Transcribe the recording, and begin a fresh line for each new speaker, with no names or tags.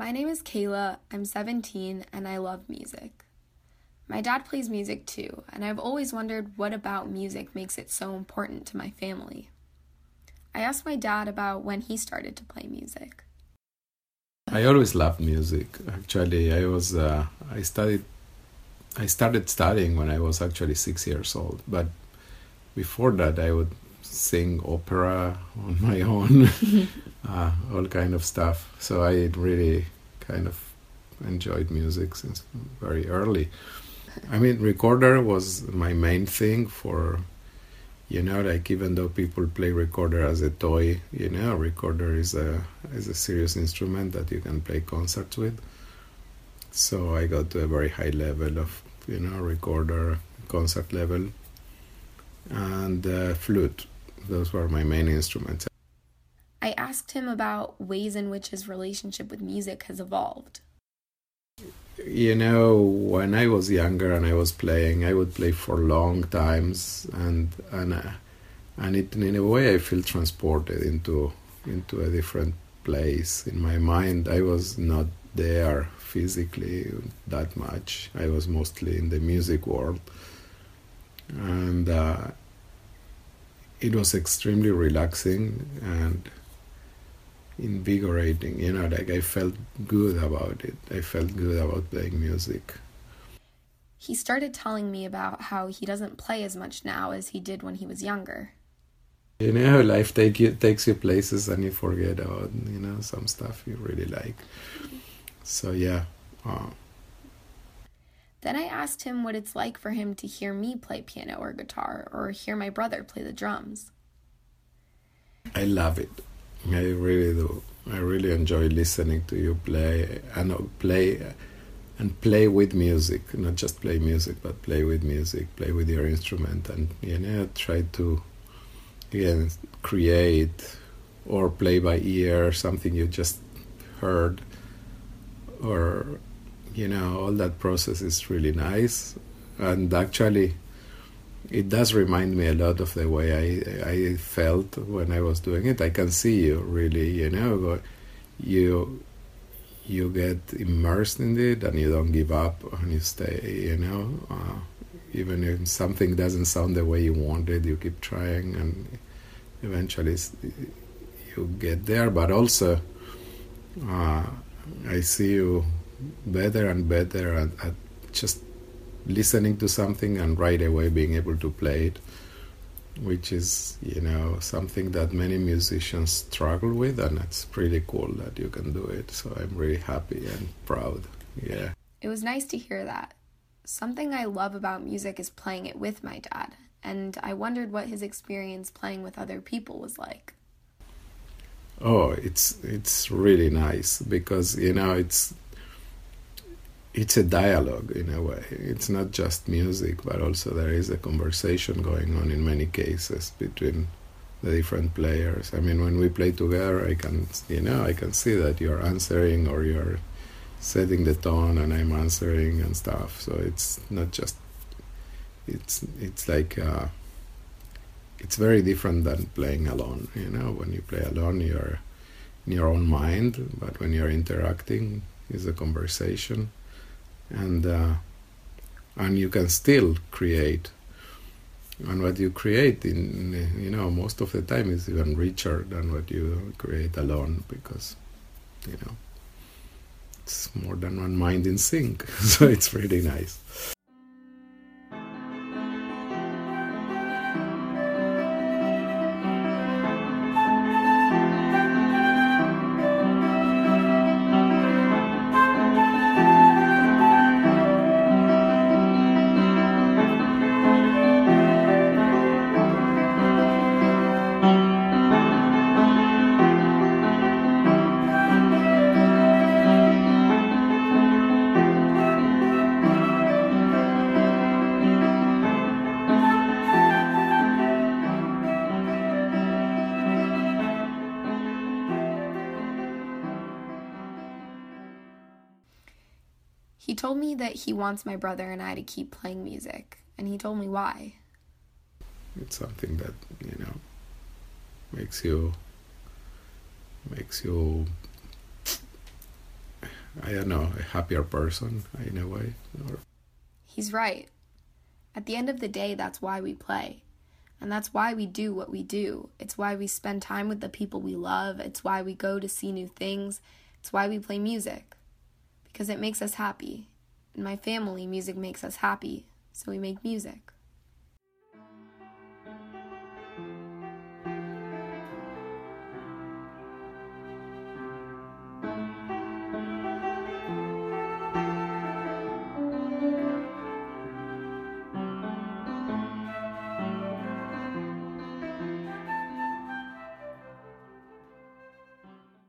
My name is Kayla, I'm 17, and I love music. My dad plays music too, and I've always wondered what about music makes it so important to my family. I asked my dad about when he started to play music.
I always loved music. Actually, I was uh, I studied I started studying when I was actually six years old. But before that, I would sing opera on my own, uh, all kind of stuff. So I really kind of enjoyed music since very early. I mean, recorder was my main thing for, you know, like even though people play recorder as a toy, you know, recorder is a is a serious instrument that you can play concerts with. So I got to a very high level of, you know, recorder, concert level, and uh, flute. Those were my main instruments.
I asked him about ways in which his relationship with music has evolved
you know, when I was younger and I was playing, I would play for long times, and and uh, and it, in a way I feel transported into into a different place in my mind. I was not there physically that much. I was mostly in the music world, and uh, it was extremely relaxing and invigorating. You know, like I felt good about it. I felt good about playing music.
He started telling me about how he doesn't play as much now as he did when he was younger.
You know, life take you, takes you places and you forget about, you know, some stuff you really like. So, yeah. Uh,
then I asked him what it's like for him to hear me play piano or guitar or hear my brother play the drums.
I love it. I really do. I really enjoy listening to you play and play and play with music, not just play music, but play with music, play with your instrument, and you know try to again create or play by ear something you just heard, or you know all that process is really nice, and actually it does remind me a lot of the way I I felt when I was doing it. I can see you really, you know, you you get immersed in it and you don't give up and you stay, you know. Uh, even if something doesn't sound the way you wanted, you keep trying and eventually you get there. But also, uh, I see you better and better at, at just listening to something and right away being able to play it, which is, you know, something that many musicians struggle with, and it's pretty cool that you can do it. So I'm really happy and proud. Yeah.
It was nice to hear that. Something I love about music is playing it with my dad, and I wondered what his experience playing with other people was like.
Oh, it's it's really nice because you know it's it's a dialogue in a way. It's not just music, but also there is a conversation going on in many cases between the different players. I mean, when we play together, I can, you know, I can see that you're answering or you're setting the tone, and I'm answering and stuff. So it's not just, it's it's like, uh, it's very different than playing alone. You know, when you play alone, you're in your own mind, but when you're interacting, it's a conversation and uh, and you can still create. And what you create in you know most of the time is even richer than what you create alone because you know it's more than one mind in sync. So it's really nice
He told me that he wants my brother and I to keep playing music, and he told me why.
It's something that, you know, makes you makes you I don't know, a happier person in a way. Or...
He's right. At the end of the day, that's why we play. And that's why we do what we do. It's why we spend time with the people we love. It's why we go to see new things. It's why we play music. Because it makes us happy. In my family, music makes us happy. So we make music.